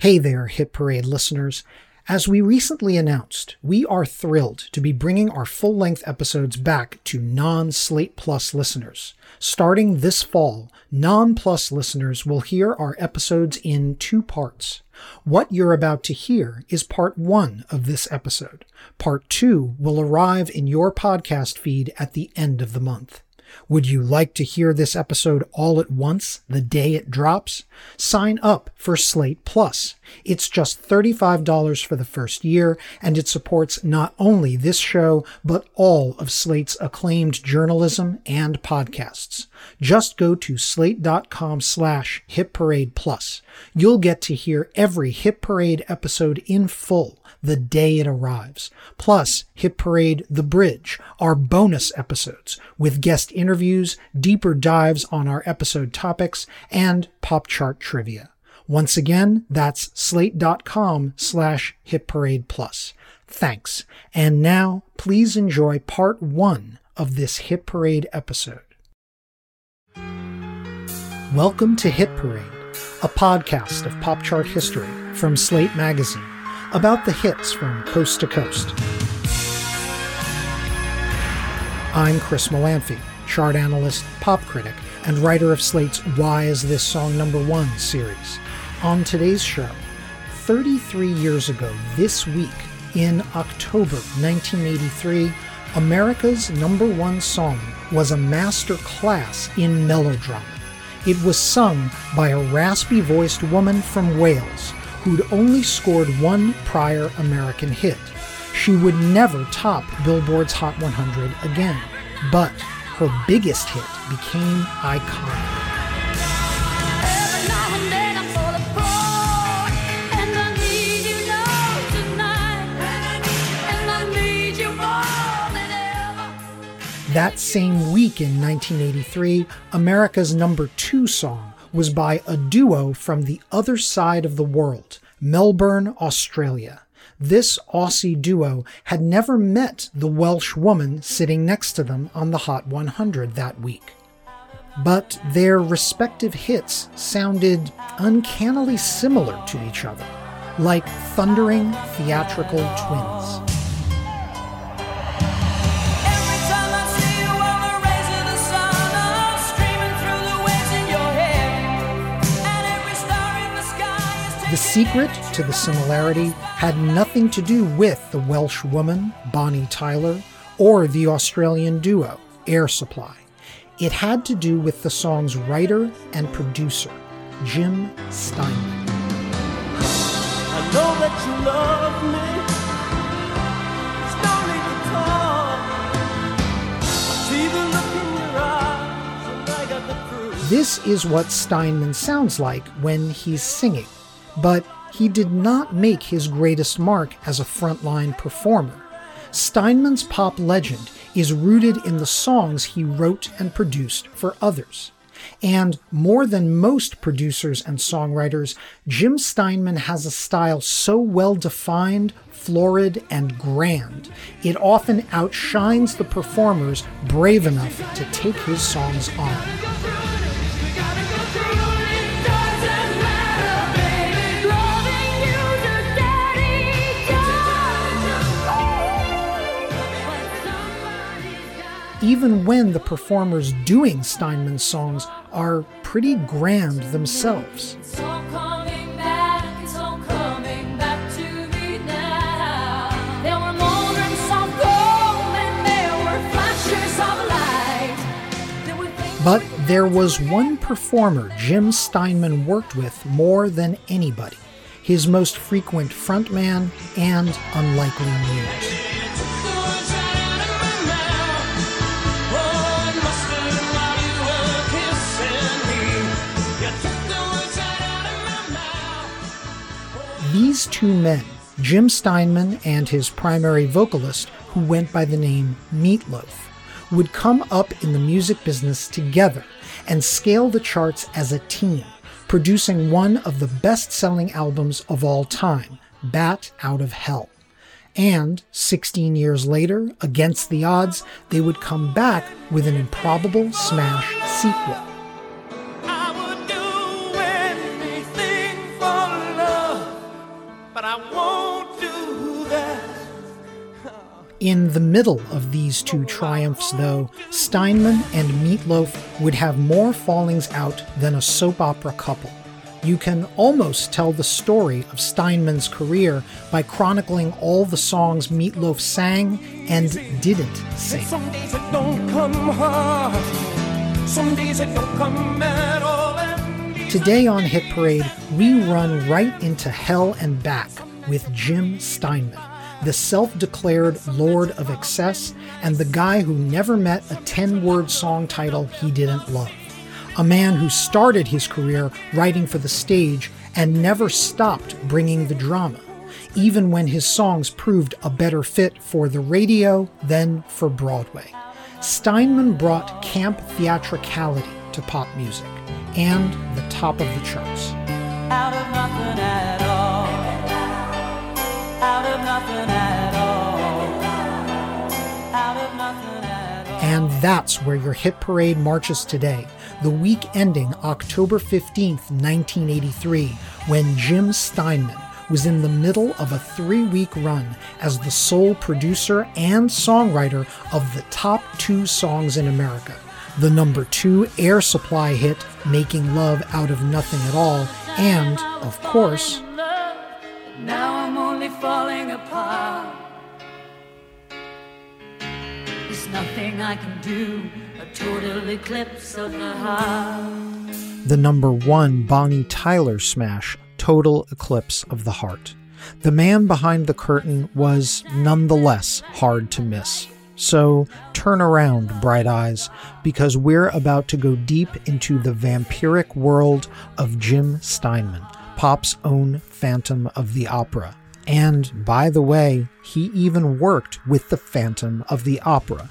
Hey there, Hit Parade listeners. As we recently announced, we are thrilled to be bringing our full length episodes back to non Slate Plus listeners. Starting this fall, non Plus listeners will hear our episodes in two parts. What you're about to hear is part one of this episode. Part two will arrive in your podcast feed at the end of the month. Would you like to hear this episode all at once, the day it drops? Sign up for Slate Plus. It's just $35 for the first year, and it supports not only this show, but all of Slate's acclaimed journalism and podcasts. Just go to slate.com slash hit parade plus. You'll get to hear every Hit Parade episode in full the day it arrives. Plus, Hit Parade The Bridge, our bonus episodes with guest interviews, deeper dives on our episode topics, and pop chart trivia. Once again, that's slate.com slash hit parade plus. Thanks. And now please enjoy part one of this Hit Parade episode. Welcome to Hit Parade, a podcast of pop chart history from Slate Magazine about the hits from coast to coast. I'm Chris Molanphy, chart analyst, pop critic, and writer of Slate's Why Is This Song Number One series. On today's show, 33 years ago this week, in October 1983, America's number one song was a master class in melodrama. It was sung by a raspy voiced woman from Wales who'd only scored one prior American hit. She would never top Billboard's Hot 100 again, but her biggest hit became iconic. That same week in 1983, America's number two song was by a duo from the other side of the world, Melbourne, Australia. This Aussie duo had never met the Welsh woman sitting next to them on the Hot 100 that week. But their respective hits sounded uncannily similar to each other, like thundering theatrical twins. The secret to the similarity had nothing to do with the Welsh woman, Bonnie Tyler, or the Australian duo, Air Supply. It had to do with the song's writer and producer, Jim Steinman. I know that you love me. This is what Steinman sounds like when he's singing but he did not make his greatest mark as a frontline performer. Steinman's pop legend is rooted in the songs he wrote and produced for others. And more than most producers and songwriters, Jim Steinman has a style so well defined, florid, and grand, it often outshines the performers brave enough to take his songs on. Even when the performers doing Steinman's songs are pretty grand themselves. But there was one performer Jim Steinman worked with more than anybody, his most frequent frontman and unlikely muse. These two men, Jim Steinman and his primary vocalist, who went by the name Meatloaf, would come up in the music business together and scale the charts as a team, producing one of the best selling albums of all time, Bat Out of Hell. And 16 years later, against the odds, they would come back with an improbable smash sequel. In the middle of these two triumphs, though, Steinman and Meatloaf would have more fallings out than a soap opera couple. You can almost tell the story of Steinman's career by chronicling all the songs Meatloaf sang and didn't sing. Some days it don't come hard, some days it don't come at all. Today on Hit Parade, we run right into hell and back with Jim Steinman, the self declared Lord of Excess and the guy who never met a 10 word song title he didn't love a man who started his career writing for the stage and never stopped bringing the drama, even when his songs proved a better fit for the radio than for Broadway. Steinman brought camp theatricality to pop music and the top of the charts. And that's where your hit parade marches today the week ending October 15th, 1983, when Jim Steinman was in the middle of a three week run as the sole producer and songwriter of the top two songs in America. The number two Air Supply hit, Making Love Out of Nothing at All, and, of course, Now I'm only falling apart. There's nothing I can do a total eclipse of the heart. The number one Bonnie Tyler smash, Total Eclipse of the Heart. The man behind the curtain was nonetheless hard to miss. So turn around, bright eyes, because we're about to go deep into the vampiric world of Jim Steinman, pop's own Phantom of the Opera. And by the way, he even worked with the Phantom of the Opera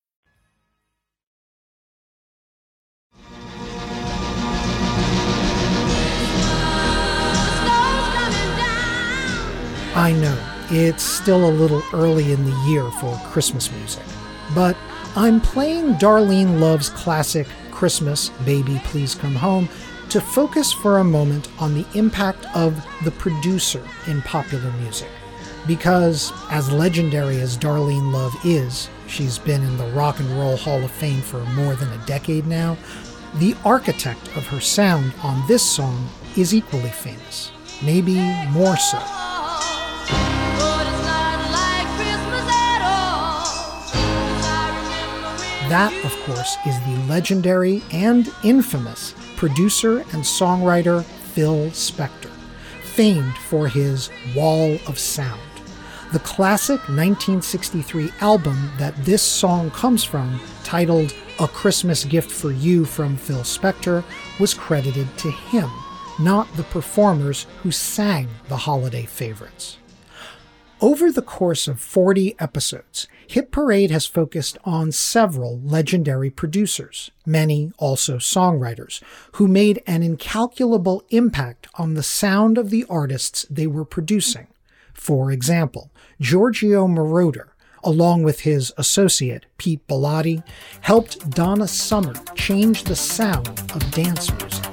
I know it's still a little early in the year for Christmas music, but I'm playing Darlene Love's classic Christmas, Baby Please Come Home to focus for a moment on the impact of the producer in popular music. Because, as legendary as Darlene Love is, she's been in the Rock and Roll Hall of Fame for more than a decade now, the architect of her sound on this song is equally famous, maybe more so. That, of course, is the legendary and infamous producer and songwriter Phil Spector, famed for his Wall of Sound. The classic 1963 album that this song comes from, titled A Christmas Gift for You from Phil Spector, was credited to him, not the performers who sang the holiday favorites. Over the course of 40 episodes, Hit Parade has focused on several legendary producers, many also songwriters, who made an incalculable impact on the sound of the artists they were producing. For example, Giorgio Moroder, along with his associate Pete Bellotte, helped Donna Summer change the sound of dance music.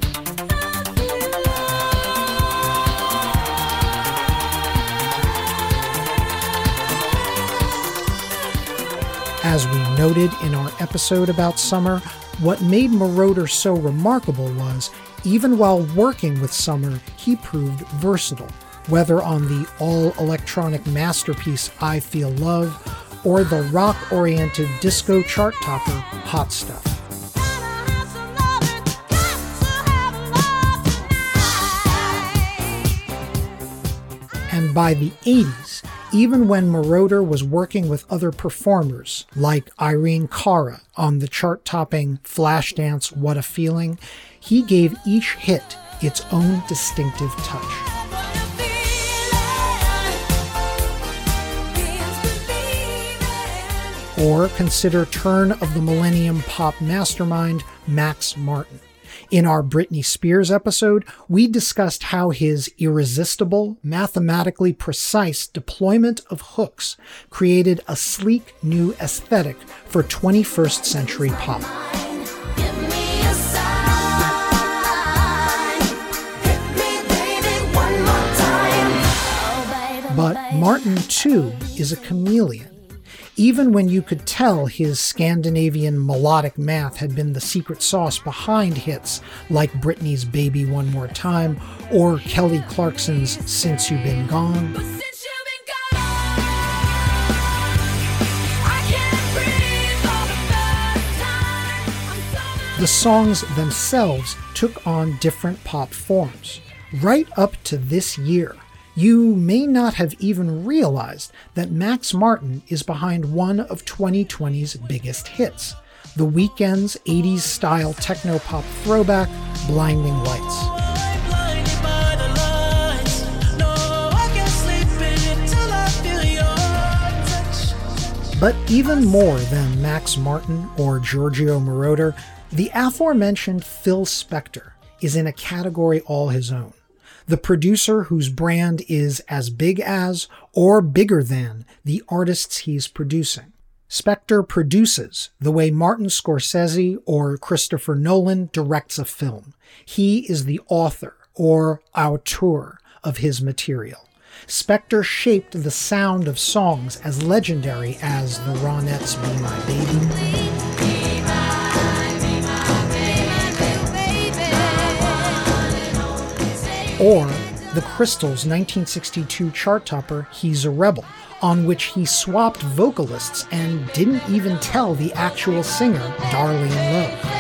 As we noted in our episode about Summer, what made Moroder so remarkable was, even while working with Summer, he proved versatile, whether on the all electronic masterpiece I Feel Love or the rock oriented disco chart topper Hot Stuff. And by the 80s, even when Moroder was working with other performers like Irene Cara on the chart topping Flashdance What a Feeling, he gave each hit its own distinctive touch. Or consider turn of the millennium pop mastermind Max Martin. In our Britney Spears episode, we discussed how his irresistible, mathematically precise deployment of hooks created a sleek new aesthetic for 21st century pop. But Martin, too, is a chameleon even when you could tell his Scandinavian melodic math had been the secret sauce behind hits like Britney's Baby One More Time or Kelly Clarkson's Since You've Been Gone. The songs themselves took on different pop forms. Right up to this year, you may not have even realized that Max Martin is behind one of 2020's biggest hits, The Weeknd's 80s style techno pop throwback, Blinding Lights. But even more than Max Martin or Giorgio Moroder, the aforementioned Phil Spector is in a category all his own the producer whose brand is as big as or bigger than the artists he's producing. Spector produces the way Martin Scorsese or Christopher Nolan directs a film. He is the author or auteur of his material. Spector shaped the sound of songs as legendary as the Ronettes' Be My Baby. Or the Crystals' 1962 chart topper He's a Rebel, on which he swapped vocalists and didn't even tell the actual singer Darlene Love.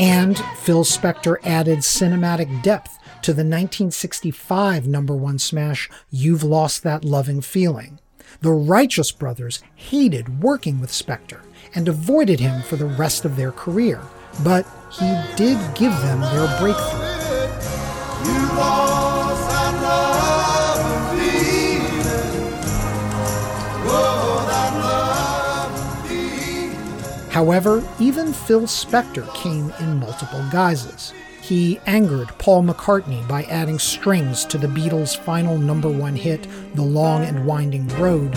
And Phil Spector added cinematic depth to the 1965 number one smash You've Lost That Loving Feeling the Righteous Brothers hated working with Spector and avoided him for the rest of their career, but he did give them their breakthrough. However, even Phil Spector came in multiple guises. He angered Paul McCartney by adding strings to the Beatles' final number one hit, The Long and Winding Road.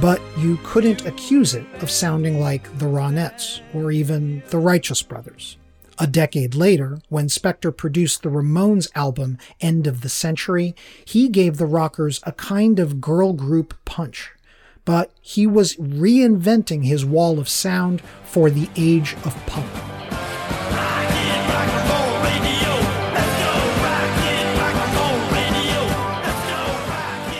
But you couldn't accuse it of sounding like the Ronettes or even the Righteous Brothers. A decade later, when Spector produced the Ramones album End of the Century, he gave the rockers a kind of girl group punch. But he was reinventing his wall of sound for the age of punk.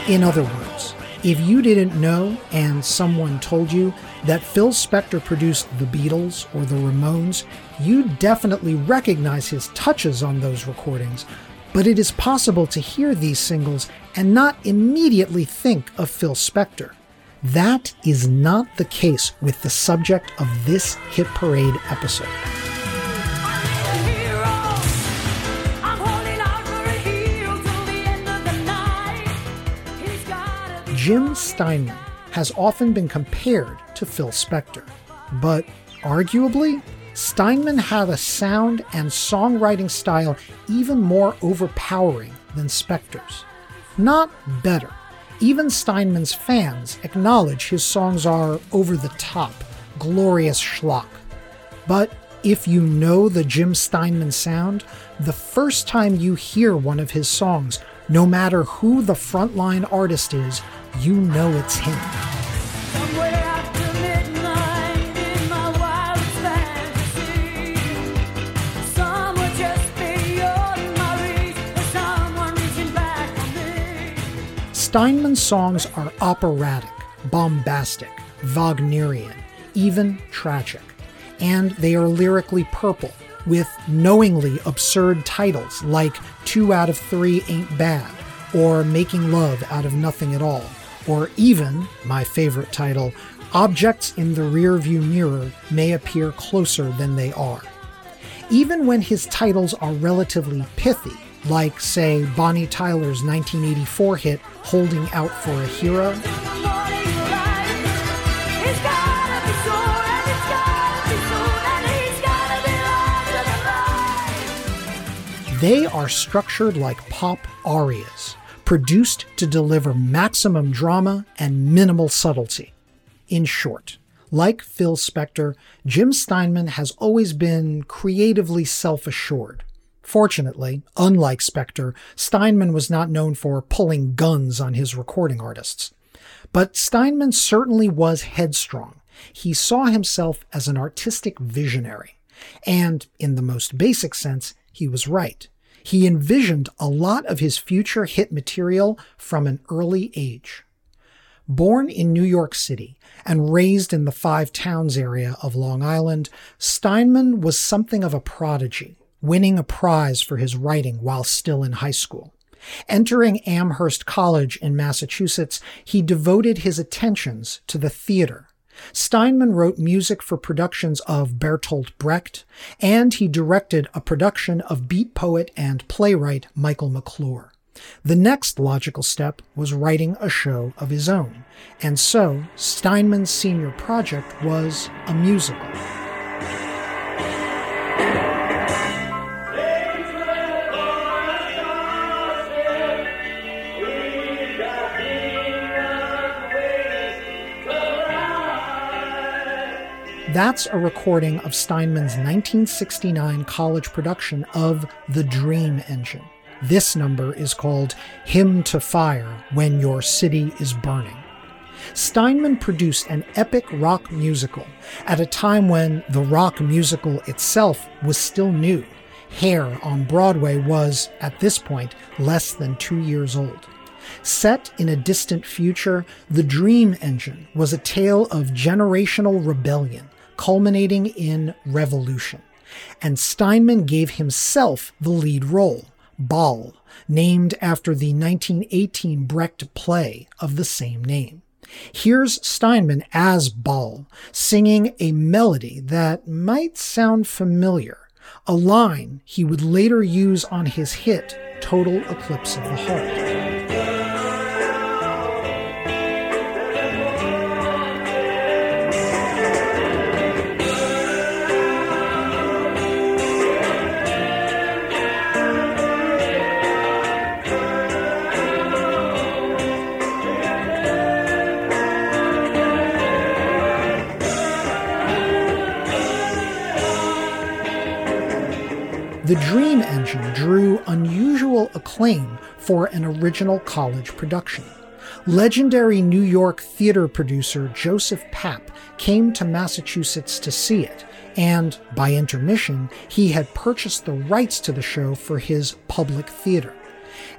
In other words, if you didn't know and someone told you that Phil Spector produced the Beatles or the Ramones, you definitely recognize his touches on those recordings, but it is possible to hear these singles and not immediately think of Phil Spector. That is not the case with the subject of this Hit Parade episode. Jim Steinman has often been compared to Phil Spector, but arguably, Steinman had a sound and songwriting style even more overpowering than Spector's. Not better. Even Steinman's fans acknowledge his songs are over the top, glorious schlock. But if you know the Jim Steinman sound, the first time you hear one of his songs, no matter who the frontline artist is, you know it's him. Steinman's songs are operatic, bombastic, Wagnerian, even tragic. and they are lyrically purple, with knowingly absurd titles like Two Out of Three Ain't Bad, or Making Love Out of Nothing at All, or even, my favorite title, Objects in the Rearview Mirror May Appear Closer Than They Are. Even when his titles are relatively pithy, like, say, Bonnie Tyler's 1984 hit Holding Out for a Hero. They are structured like pop arias, produced to deliver maximum drama and minimal subtlety. In short, like Phil Spector, Jim Steinman has always been creatively self assured. Fortunately, unlike Spector, Steinman was not known for pulling guns on his recording artists. But Steinman certainly was headstrong. He saw himself as an artistic visionary. And, in the most basic sense, he was right. He envisioned a lot of his future hit material from an early age. Born in New York City and raised in the Five Towns area of Long Island, Steinman was something of a prodigy, winning a prize for his writing while still in high school. Entering Amherst College in Massachusetts, he devoted his attentions to the theater Steinman wrote music for productions of Bertolt Brecht, and he directed a production of beat poet and playwright Michael McClure. The next logical step was writing a show of his own, and so Steinman's senior project was a musical. That's a recording of Steinman's 1969 college production of The Dream Engine. This number is called Hymn to Fire When Your City is Burning. Steinman produced an epic rock musical at a time when the rock musical itself was still new. Hair on Broadway was, at this point, less than two years old. Set in a distant future, The Dream Engine was a tale of generational rebellion culminating in Revolution. And Steinman gave himself the lead role, Baal, named after the 1918 Brecht play of the same name. Here's Steinman as Baal singing a melody that might sound familiar, a line he would later use on his hit Total Eclipse of the Heart. The Dream Engine drew unusual acclaim for an original college production. Legendary New York theater producer Joseph Papp came to Massachusetts to see it, and by intermission, he had purchased the rights to the show for his public theater.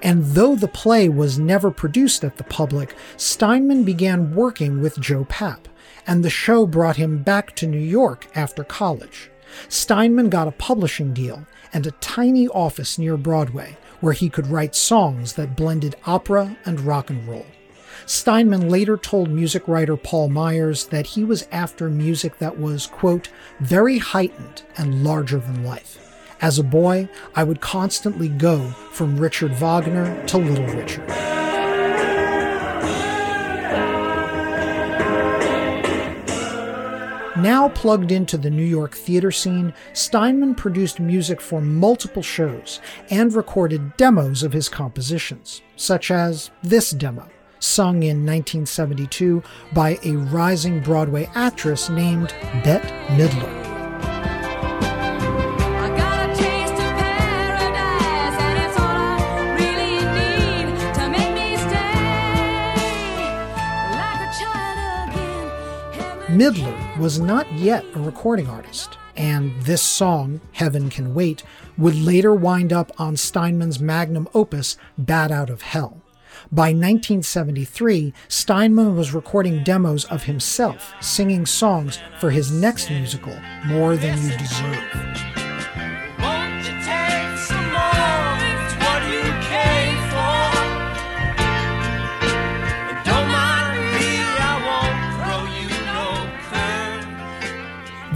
And though the play was never produced at the public, Steinman began working with Joe Papp, and the show brought him back to New York after college. Steinman got a publishing deal and a tiny office near Broadway where he could write songs that blended opera and rock and roll. Steinman later told music writer Paul Myers that he was after music that was, quote, very heightened and larger than life. As a boy, I would constantly go from Richard Wagner to Little Richard. Now plugged into the New York theater scene, Steinman produced music for multiple shows and recorded demos of his compositions, such as this demo, sung in 1972 by a rising Broadway actress named Bette Midler. Midler was not yet a recording artist, and this song, Heaven Can Wait, would later wind up on Steinman's magnum opus, Bat Out of Hell. By 1973, Steinman was recording demos of himself singing songs for his next musical, More Than You Deserve.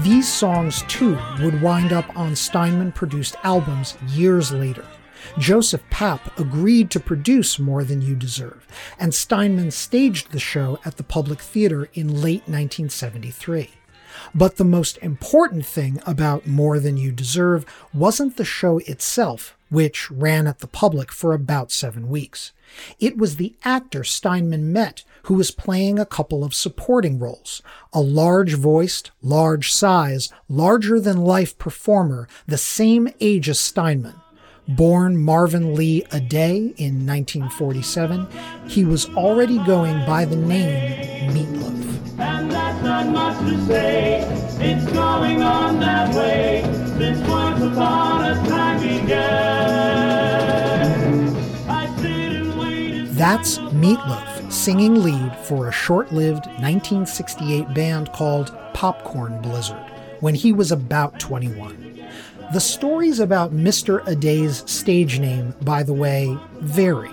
These songs, too, would wind up on Steinman produced albums years later. Joseph Papp agreed to produce More Than You Deserve, and Steinman staged the show at the Public Theater in late 1973. But the most important thing about More Than You Deserve wasn't the show itself, which ran at the public for about seven weeks. It was the actor Steinman met who was playing a couple of supporting roles. A large voiced, large size, larger than life performer, the same age as Steinman. Born Marvin Lee Aday in 1947, he was already going by the name Meatloaf. And that's not much to say. It's going on that way since once upon a time began. That's Meatloaf singing lead for a short lived 1968 band called Popcorn Blizzard when he was about 21. The stories about Mr. Aday's stage name, by the way, vary.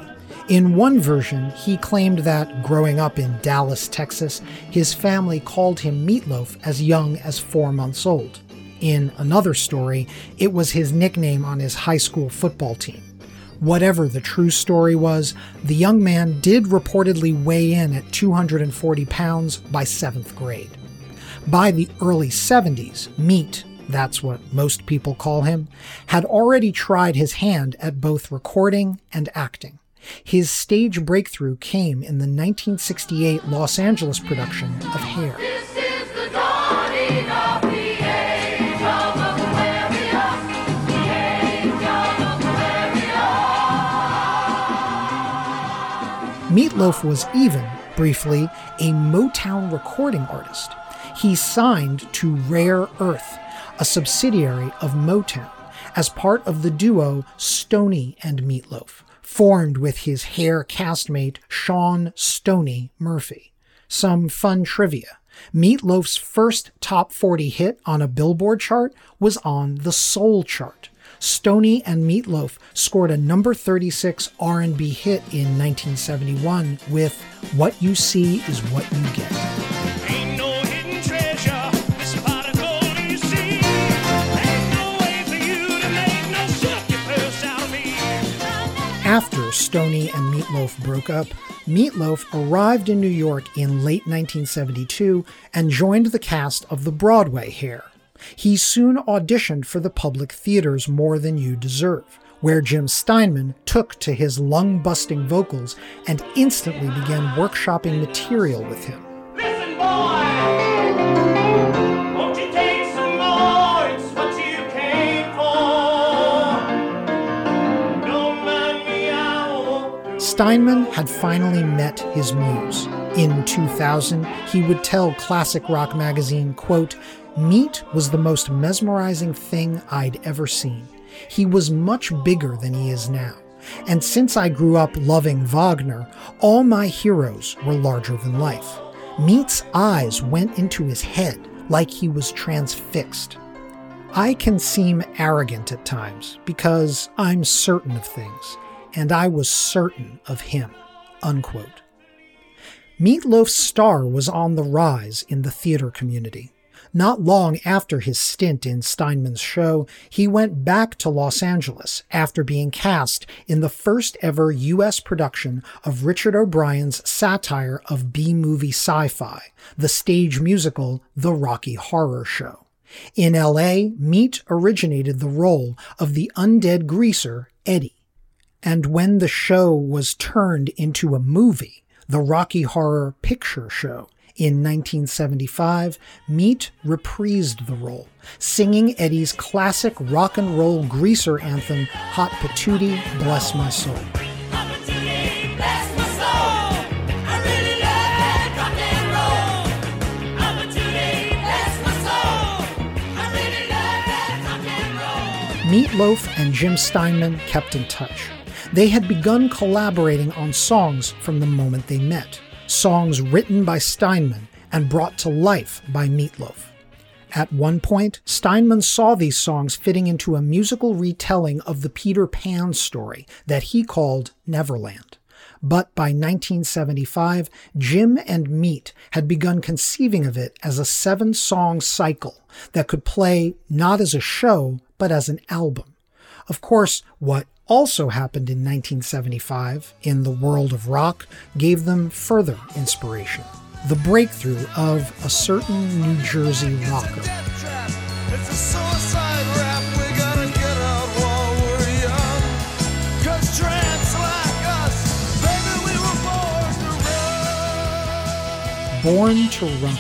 In one version, he claimed that growing up in Dallas, Texas, his family called him Meatloaf as young as four months old. In another story, it was his nickname on his high school football team. Whatever the true story was, the young man did reportedly weigh in at 240 pounds by seventh grade. By the early 70s, Meat that's what most people call him, had already tried his hand at both recording and acting. His stage breakthrough came in the 1968 Los Angeles production of Hair. Meatloaf was even, briefly, a Motown recording artist. He signed to Rare Earth, a subsidiary of Motown, as part of the duo Stoney and Meatloaf, formed with his hair castmate Sean Stoney Murphy. Some fun trivia. Meatloaf's first top 40 hit on a Billboard chart was on the Soul chart. Stoney and Meatloaf scored a number 36 R&B hit in 1971 with What You See Is What You Get. After Stoney and Meatloaf broke up, Meatloaf arrived in New York in late 1972 and joined the cast of the Broadway Hair. He soon auditioned for the Public Theater's More Than You Deserve, where Jim Steinman took to his lung busting vocals and instantly began workshopping material with him. Listen, Steinman had finally met his muse. In 2000, he would tell Classic Rock magazine, quote, Meat was the most mesmerizing thing I'd ever seen. He was much bigger than he is now. And since I grew up loving Wagner, all my heroes were larger than life. Meat's eyes went into his head like he was transfixed. I can seem arrogant at times because I'm certain of things and I was certain of him. Unquote. Meatloaf's star was on the rise in the theater community. Not long after his stint in Steinman's show, he went back to Los Angeles after being cast in the first ever U.S. production of Richard O'Brien's satire of B movie sci fi, the stage musical The Rocky Horror Show. In LA, Meat originated the role of the undead greaser Eddie. And when the show was turned into a movie, the Rocky Horror Picture Show, in 1975, Meat reprised the role, singing Eddie's classic rock and roll greaser anthem, Hot Patootie, Bless My Soul. Meatloaf and Jim Steinman kept in touch. They had begun collaborating on songs from the moment they met, songs written by Steinman and brought to life by Meatloaf. At one point, Steinman saw these songs fitting into a musical retelling of the Peter Pan story that he called Neverland. But by 1975, Jim and Meat had begun conceiving of it as a seven song cycle that could play not as a show, but as an album. Of course, what also happened in 1975 in the world of rock gave them further inspiration. The breakthrough of a certain New Jersey rocker. Born to Run,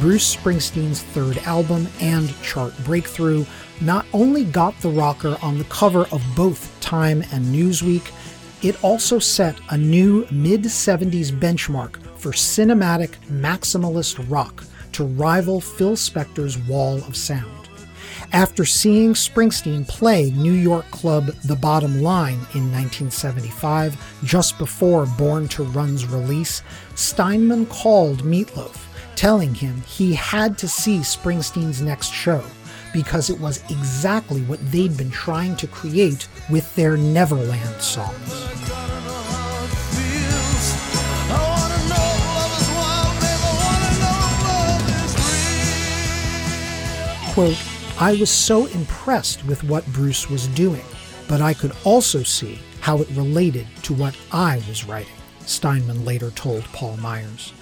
Bruce Springsteen's third album and chart breakthrough, not only got the rocker on the cover of both Time and Newsweek, it also set a new mid 70s benchmark for cinematic maximalist rock to rival Phil Spector's Wall of Sound. After seeing Springsteen play New York club The Bottom Line in 1975, just before Born to Run's release, Steinman called Meatloaf, telling him he had to see Springsteen's next show because it was exactly what they'd been trying to create with their Neverland songs. Quote, I was so impressed with what Bruce was doing, but I could also see how it related to what I was writing, Steinman later told Paul Myers.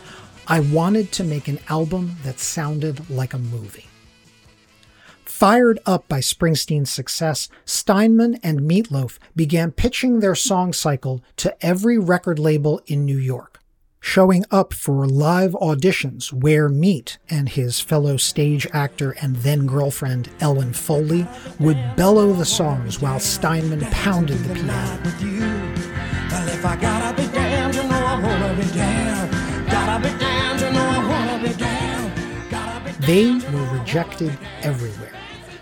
I wanted to make an album that sounded like a movie. Fired up by Springsteen's success, Steinman and Meatloaf began pitching their song cycle to every record label in New York, showing up for live auditions where Meat and his fellow stage actor and then girlfriend Ellen Foley would bellow the songs while Steinman pounded the piano. They were rejected everywhere.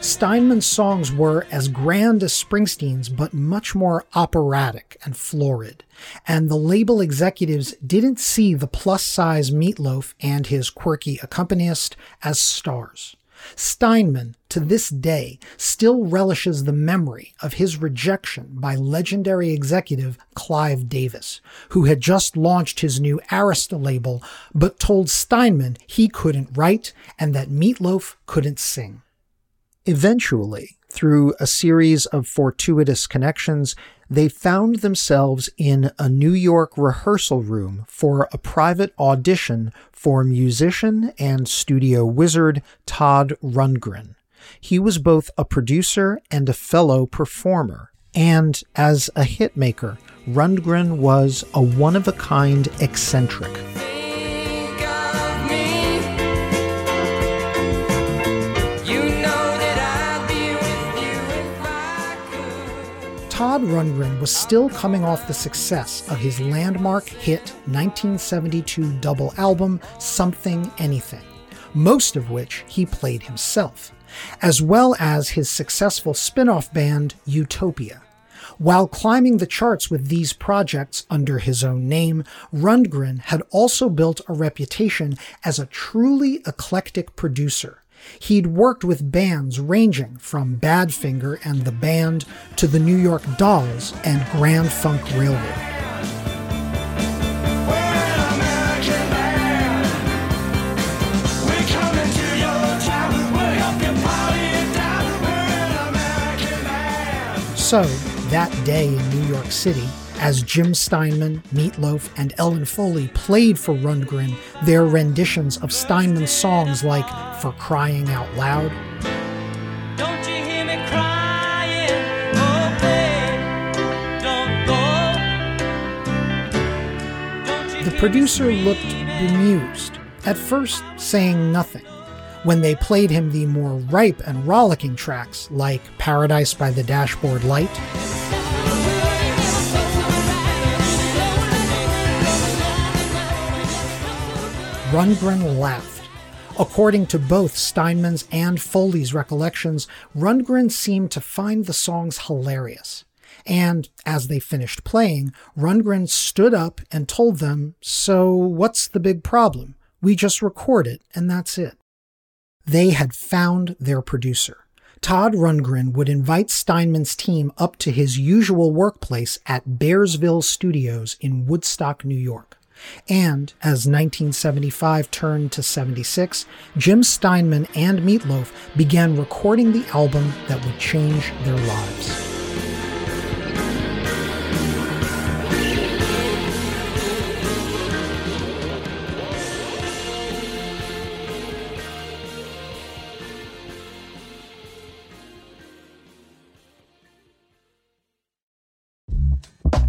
Steinman's songs were as grand as Springsteen's, but much more operatic and florid. And the label executives didn't see the plus size Meatloaf and his quirky accompanist as stars. Steinman, to this day, still relishes the memory of his rejection by legendary executive Clive Davis, who had just launched his new Arista label, but told Steinman he couldn't write and that Meatloaf couldn't sing. Eventually, through a series of fortuitous connections, they found themselves in a New York rehearsal room for a private audition for musician and studio wizard Todd Rundgren. He was both a producer and a fellow performer, and as a hitmaker, Rundgren was a one of a kind eccentric. Todd Rundgren was still coming off the success of his landmark hit 1972 double album, Something Anything, most of which he played himself, as well as his successful spin off band, Utopia. While climbing the charts with these projects under his own name, Rundgren had also built a reputation as a truly eclectic producer He'd worked with bands ranging from Badfinger and the Band to the New York Dolls and Grand Funk Railroad. So, that day in New York City, as Jim Steinman, Meatloaf, and Ellen Foley played for Rundgren their renditions of Steinman's songs like For Crying Out Loud. The producer looked bemused, at first saying nothing. When they played him the more ripe and rollicking tracks like Paradise by the Dashboard Light, Rundgren laughed. According to both Steinman's and Foley's recollections, Rundgren seemed to find the songs hilarious. And as they finished playing, Rundgren stood up and told them, So what's the big problem? We just record it, and that's it. They had found their producer. Todd Rundgren would invite Steinman's team up to his usual workplace at Bearsville Studios in Woodstock, New York. And as 1975 turned to 76, Jim Steinman and Meatloaf began recording the album that would change their lives.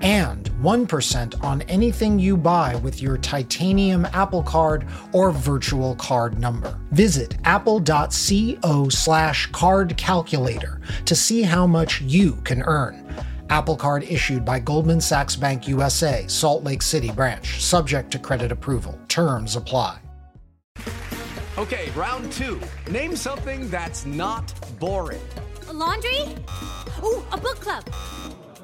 and 1% on anything you buy with your titanium Apple Card or virtual card number. Visit apple.co slash card calculator to see how much you can earn. Apple Card issued by Goldman Sachs Bank USA, Salt Lake City branch, subject to credit approval. Terms apply. Okay, round two. Name something that's not boring. A laundry? Ooh, a book club.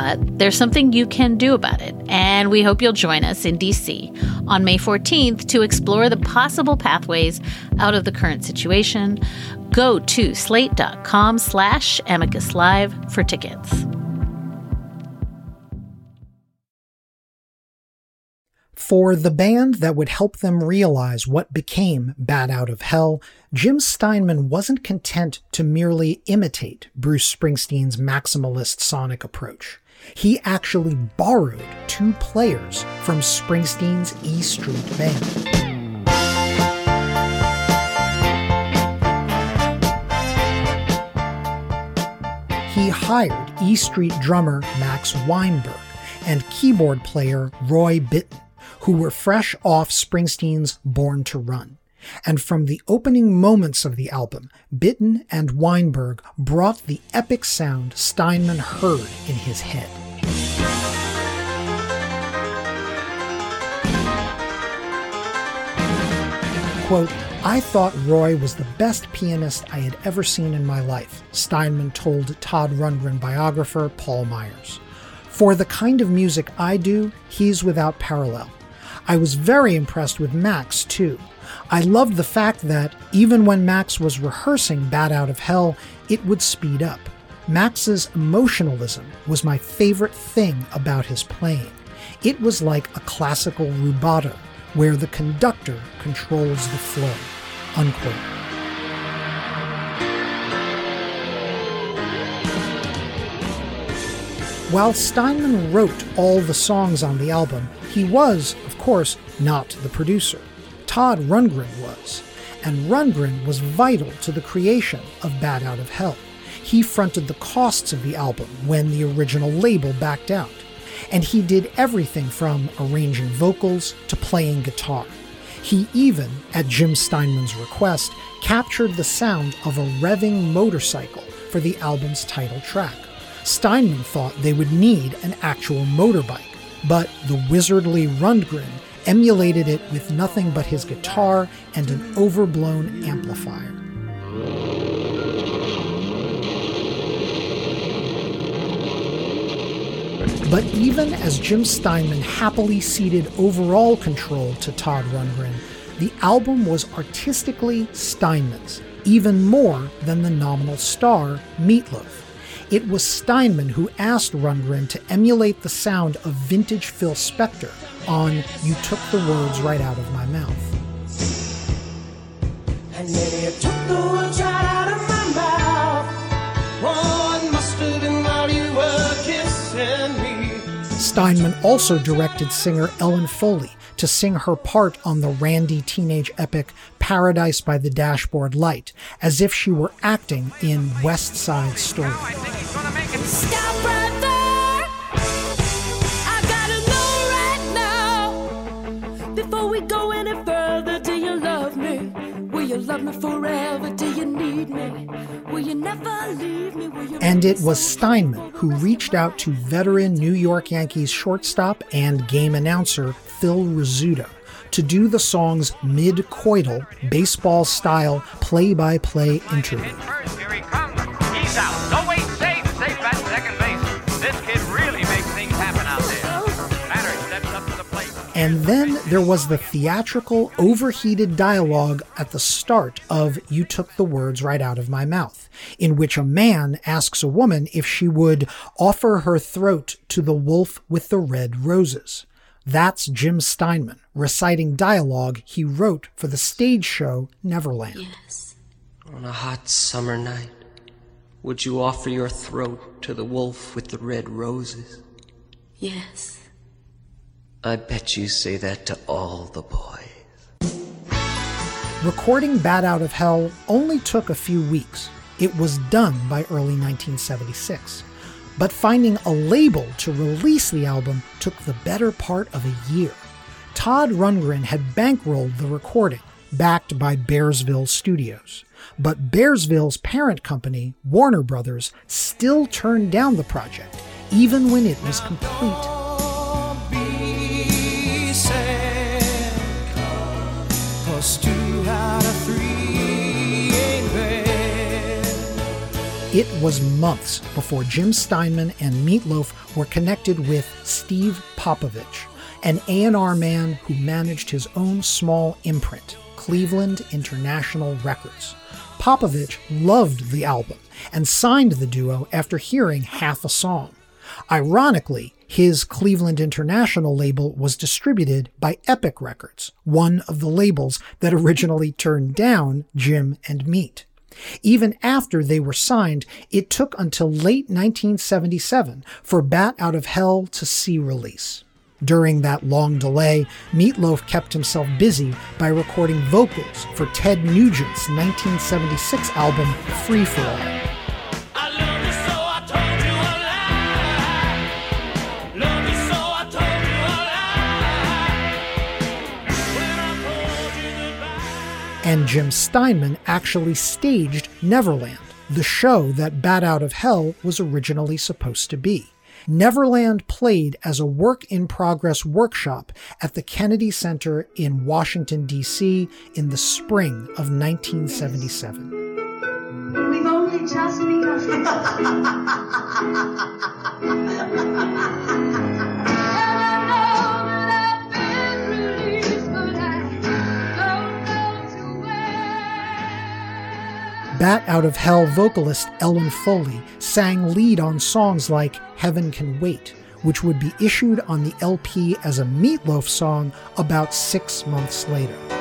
But there's something you can do about it, and we hope you'll join us in DC on May 14th to explore the possible pathways out of the current situation. Go to slate.com slash amicus live for tickets. For the band that would help them realize what became Bat Out of Hell, Jim Steinman wasn't content to merely imitate Bruce Springsteen's maximalist sonic approach. He actually borrowed two players from Springsteen's E Street Band. He hired E Street drummer Max Weinberg and keyboard player Roy Bittan who were fresh off Springsteen's Born to Run. And from the opening moments of the album, Bittan and Weinberg brought the epic sound Steinman heard in his head. Quote, I thought Roy was the best pianist I had ever seen in my life, Steinman told Todd Rundgren biographer Paul Myers. For the kind of music I do, he's without parallel. I was very impressed with Max, too. I loved the fact that, even when Max was rehearsing Bat Out of Hell, it would speed up. Max's emotionalism was my favorite thing about his playing. It was like a classical rubato, where the conductor controls the flow. Unquote. While Steinman wrote all the songs on the album, he was, of course, not the producer. Todd Rundgren was, and Rundgren was vital to the creation of Bat Out of Hell. He fronted the costs of the album when the original label backed out, and he did everything from arranging vocals to playing guitar. He even, at Jim Steinman's request, captured the sound of a revving motorcycle for the album's title track. Steinman thought they would need an actual motorbike, but the wizardly Rundgren emulated it with nothing but his guitar and an overblown amplifier. But even as Jim Steinman happily ceded overall control to Todd Rundgren, the album was artistically Steinman's, even more than the nominal star, Meatloaf. It was Steinman who asked Rundgren to emulate the sound of vintage Phil Spector on You Took the Words Right Out of My Mouth. And then you took the words right out of my mouth. Oh, it must have been while you were kissing me. Steinman also directed singer Ellen Foley to sing her part on the Randy teenage epic Paradise by the Dashboard Light, as if she were acting in West Side Story. Love me Will you love me forever? Do you need me? Will you never leave me? You and it was Steinman who reached out to veteran New York Yankees shortstop and game announcer Phil Rizzuto to do the song's mid coital, baseball style play by play interlude. And then there was the theatrical, overheated dialogue at the start of You Took the Words Right Out of My Mouth, in which a man asks a woman if she would offer her throat to the wolf with the red roses. That's Jim Steinman reciting dialogue he wrote for the stage show Neverland. Yes. On a hot summer night, would you offer your throat to the wolf with the red roses? Yes. I bet you say that to all the boys. Recording Bat Out of Hell only took a few weeks. It was done by early 1976. But finding a label to release the album took the better part of a year. Todd Rundgren had bankrolled the recording, backed by Bearsville Studios. But Bearsville's parent company, Warner Brothers, still turned down the project, even when it was complete. It was months before Jim Steinman and Meatloaf were connected with Steve Popovich, an A&R man who managed his own small imprint, Cleveland International Records. Popovich loved the album and signed the duo after hearing half a song. Ironically, his Cleveland International label was distributed by Epic Records, one of the labels that originally turned down Jim and Meat. Even after they were signed, it took until late 1977 for Bat Out of Hell to see release. During that long delay, Meatloaf kept himself busy by recording vocals for Ted Nugent's 1976 album Free For All. And Jim Steinman actually staged Neverland, the show that Bat Out of Hell was originally supposed to be. Neverland played as a work in progress workshop at the Kennedy Center in Washington, D.C. in the spring of 1977. We've only just begun. Bat Out of Hell vocalist Ellen Foley sang lead on songs like Heaven Can Wait, which would be issued on the LP as a Meatloaf song about six months later.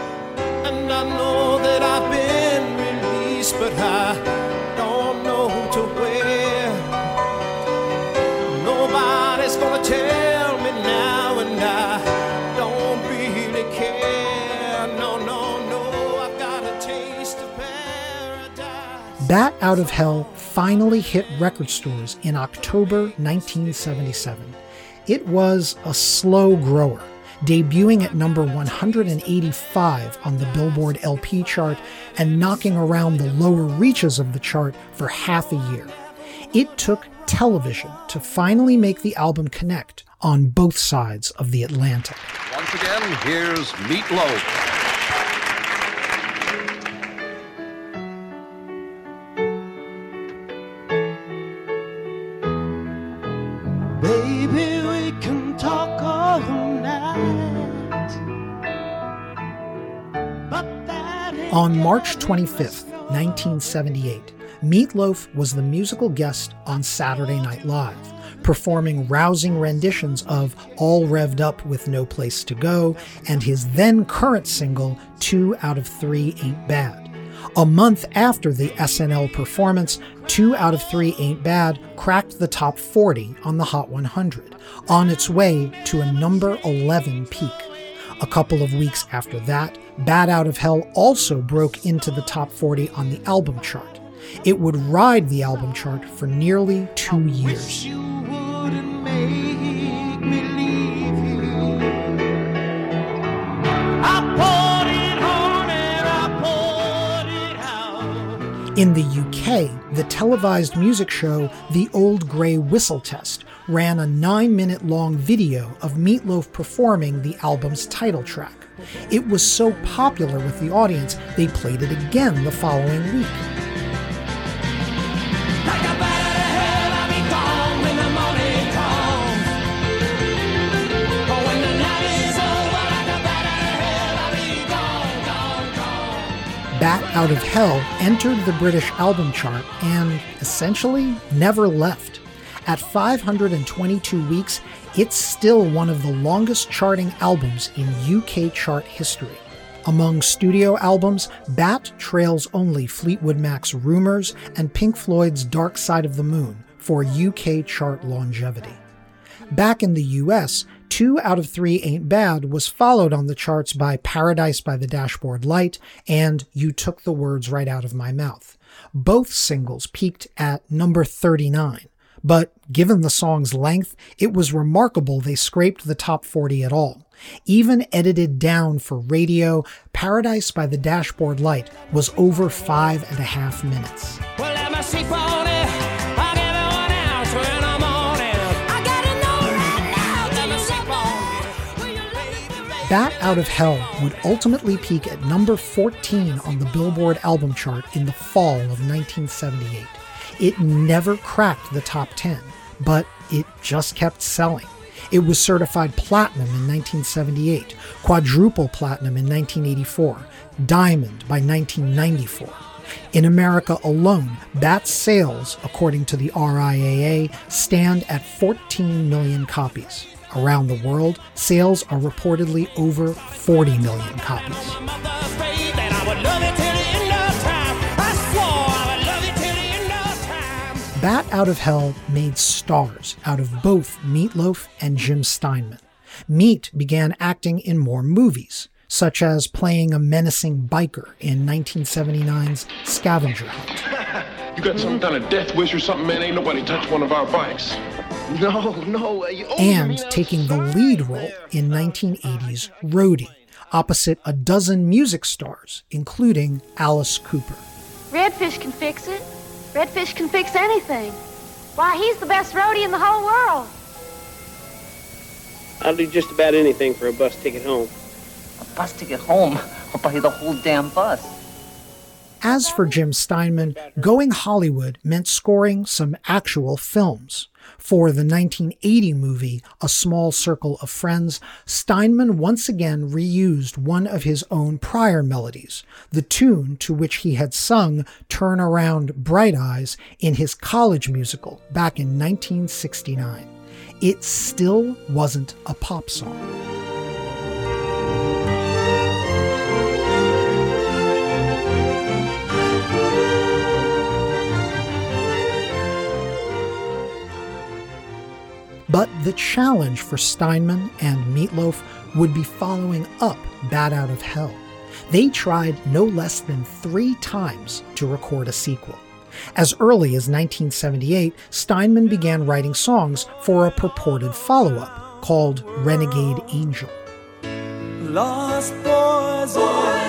Bat Out of Hell finally hit record stores in October 1977. It was a slow grower, debuting at number 185 on the Billboard LP chart and knocking around the lower reaches of the chart for half a year. It took television to finally make the album connect on both sides of the Atlantic. Once again, here's Meatloaf. On March 25th, 1978, Meatloaf was the musical guest on Saturday Night Live, performing rousing renditions of All Revved Up with No Place to Go and his then current single, Two Out of Three Ain't Bad. A month after the SNL performance, Two Out of Three Ain't Bad cracked the top 40 on the Hot 100, on its way to a number 11 peak. A couple of weeks after that, Bat Out of Hell also broke into the top 40 on the album chart. It would ride the album chart for nearly two years. In the UK, the televised music show The Old Grey Whistle Test ran a nine minute long video of Meatloaf performing the album's title track. It was so popular with the audience, they played it again the following week. Bat Out of Hell entered the British album chart and essentially never left. At 522 weeks, it's still one of the longest charting albums in UK chart history. Among studio albums, Bat trails only Fleetwood Mac's Rumours and Pink Floyd's Dark Side of the Moon for UK chart longevity. Back in the US, Two Out of Three Ain't Bad was followed on the charts by Paradise by the Dashboard Light and You Took the Words Right Out of My Mouth. Both singles peaked at number 39, but given the song's length, it was remarkable they scraped the top 40 at all. Even edited down for radio, Paradise by the Dashboard Light was over five and a half minutes. Well, Bat Out of Hell would ultimately peak at number 14 on the Billboard album chart in the fall of 1978. It never cracked the top 10, but it just kept selling. It was certified platinum in 1978, quadruple platinum in 1984, diamond by 1994. In America alone, Bat's sales, according to the RIAA, stand at 14 million copies. Around the world, sales are reportedly over 40 million copies. Bat Out of Hell made stars out of both Meatloaf and Jim Steinman. Meat began acting in more movies, such as playing a menacing biker in 1979's Scavenger Hunt. you got some kind of death wish or something, man? Ain't nobody touched one of our bikes. No, no. and taking the lead role in 1980's Roadie, opposite a dozen music stars, including Alice Cooper. Redfish can fix it. Redfish can fix anything. Why, he's the best roadie in the whole world. I'll do just about anything for a bus ticket home. A bus ticket home? I'll buy you the whole damn bus. As for Jim Steinman, going Hollywood meant scoring some actual films. For the 1980 movie A Small Circle of Friends, Steinman once again reused one of his own prior melodies, the tune to which he had sung Turn Around Bright Eyes in his college musical back in 1969. It still wasn't a pop song. But the challenge for Steinman and Meatloaf would be following up Bat Out of Hell. They tried no less than three times to record a sequel. As early as 1978, Steinman began writing songs for a purported follow up called Renegade Angel. Lost boys, and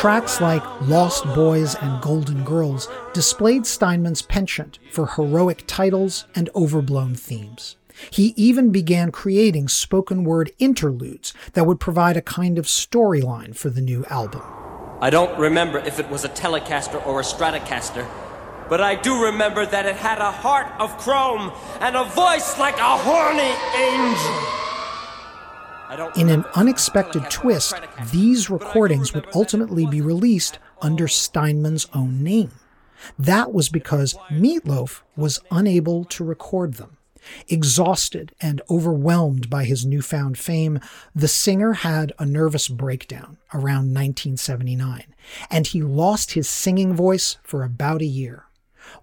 Tracks like Lost Boys and Golden Girls displayed Steinman's penchant for heroic titles and overblown themes. He even began creating spoken word interludes that would provide a kind of storyline for the new album. I don't remember if it was a Telecaster or a Stratocaster, but I do remember that it had a heart of chrome and a voice like a horny angel. In an unexpected twist, these recordings would ultimately be released under Steinman's own name. That was because Meatloaf was unable to record them. Exhausted and overwhelmed by his newfound fame, the singer had a nervous breakdown around 1979, and he lost his singing voice for about a year.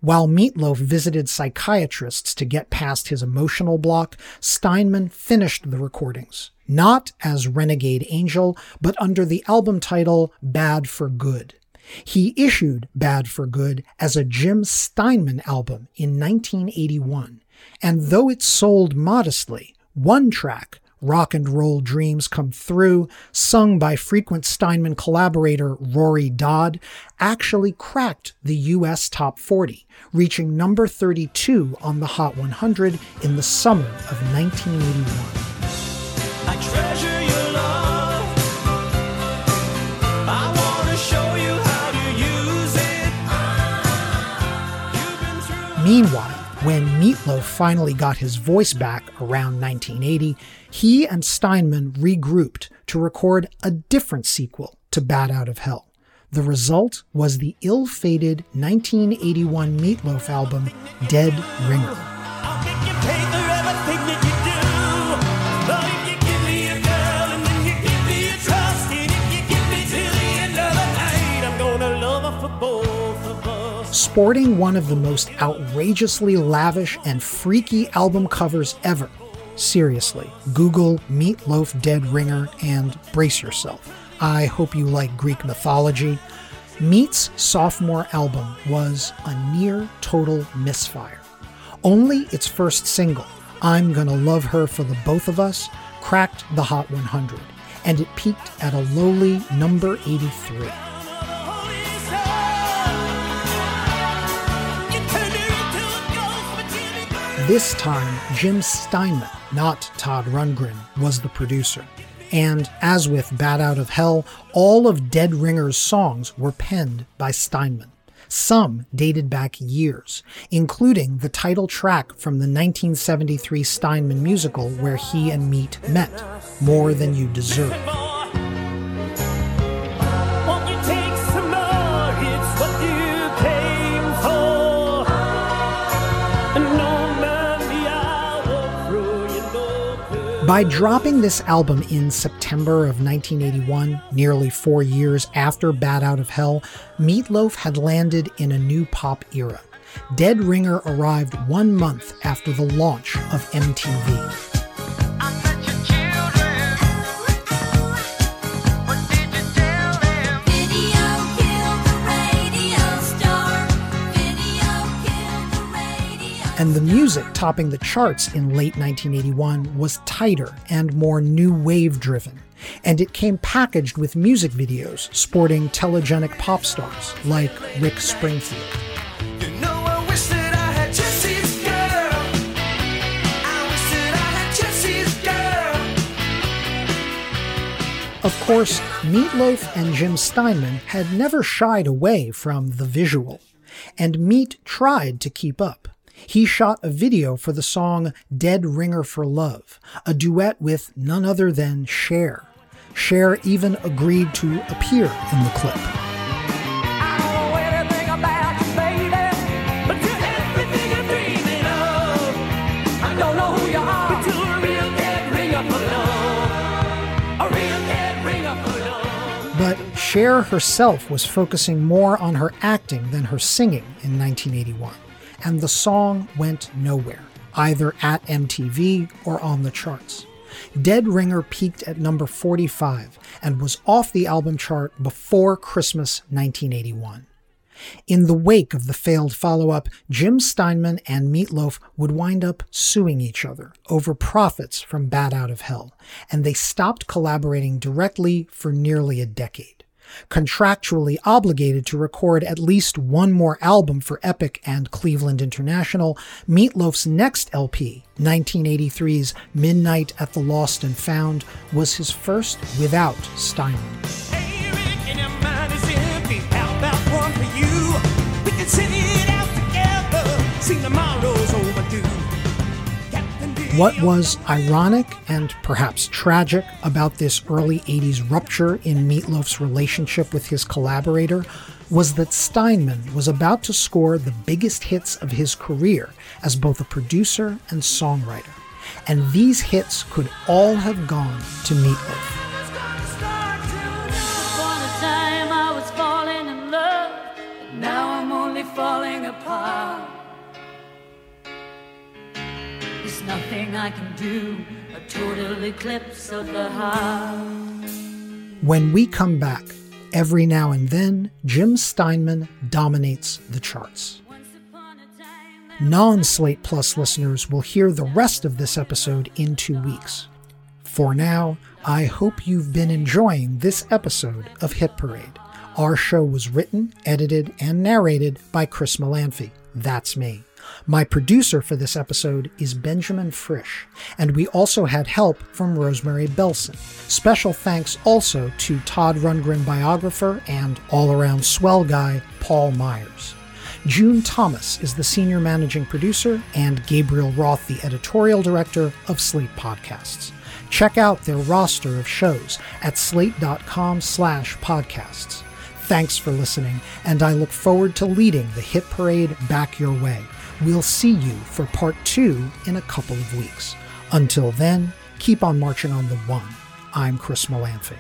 While Meatloaf visited psychiatrists to get past his emotional block, Steinman finished the recordings, not as Renegade Angel, but under the album title Bad for Good. He issued Bad for Good as a Jim Steinman album in 1981, and though it sold modestly, one track, Rock and Roll Dreams Come Through, sung by frequent Steinman collaborator Rory Dodd, actually cracked the US Top 40, reaching number 32 on the Hot 100 in the summer of 1981. Meanwhile, when Meatloaf finally got his voice back around 1980, he and Steinman regrouped to record a different sequel to Bat Out of Hell. The result was the ill fated 1981 Meatloaf album, Dead Ringer. Sporting one of the most outrageously lavish and freaky album covers ever. Seriously, Google Meatloaf Dead Ringer and brace yourself. I hope you like Greek mythology. Meat's sophomore album was a near total misfire. Only its first single, I'm Gonna Love Her for the Both of Us, cracked the Hot 100, and it peaked at a lowly number 83. This time, Jim Steinman, not Todd Rundgren, was the producer. And as with Bat Out of Hell, all of Dead Ringer's songs were penned by Steinman. Some dated back years, including the title track from the 1973 Steinman musical where he and Meat met, More Than You Deserve. By dropping this album in September of 1981, nearly four years after Bat Out of Hell, Meatloaf had landed in a new pop era. Dead Ringer arrived one month after the launch of MTV. And the music topping the charts in late 1981 was tighter and more new wave driven, and it came packaged with music videos sporting telegenic pop stars like Rick Springfield. Of course, Meatloaf and Jim Steinman had never shied away from the visual, and Meat tried to keep up. He shot a video for the song Dead Ringer for Love, a duet with none other than Cher. Cher even agreed to appear in the clip. But Cher herself was focusing more on her acting than her singing in 1981 and the song went nowhere, either at MTV or on the charts. Dead Ringer peaked at number 45 and was off the album chart before Christmas 1981. In the wake of the failed follow up, Jim Steinman and Meatloaf would wind up suing each other over profits from Bat Out of Hell, and they stopped collaborating directly for nearly a decade. Contractually obligated to record at least one more album for Epic and Cleveland International, Meatloaf's next LP, 1983's Midnight at the Lost and Found, was his first without Steinman. What was ironic and perhaps tragic about this early 80s rupture in Meatloaf's relationship with his collaborator was that Steinman was about to score the biggest hits of his career as both a producer and songwriter. And these hits could all have gone to Meatloaf. falling apart. Nothing I can do, a total eclipse of the heart. When we come back, every now and then, Jim Steinman dominates the charts. Non Slate Plus listeners will hear the rest of this episode in two weeks. For now, I hope you've been enjoying this episode of Hit Parade. Our show was written, edited, and narrated by Chris Molanphy. That's me. My producer for this episode is Benjamin Frisch, and we also had help from Rosemary Belson. Special thanks also to Todd Rundgren biographer and all around swell guy Paul Myers. June Thomas is the senior managing producer, and Gabriel Roth, the editorial director of Slate Podcasts. Check out their roster of shows at slate.com slash podcasts. Thanks for listening, and I look forward to leading the hit parade back your way. We'll see you for part two in a couple of weeks. Until then, keep on marching on the one. I'm Chris Molanphy.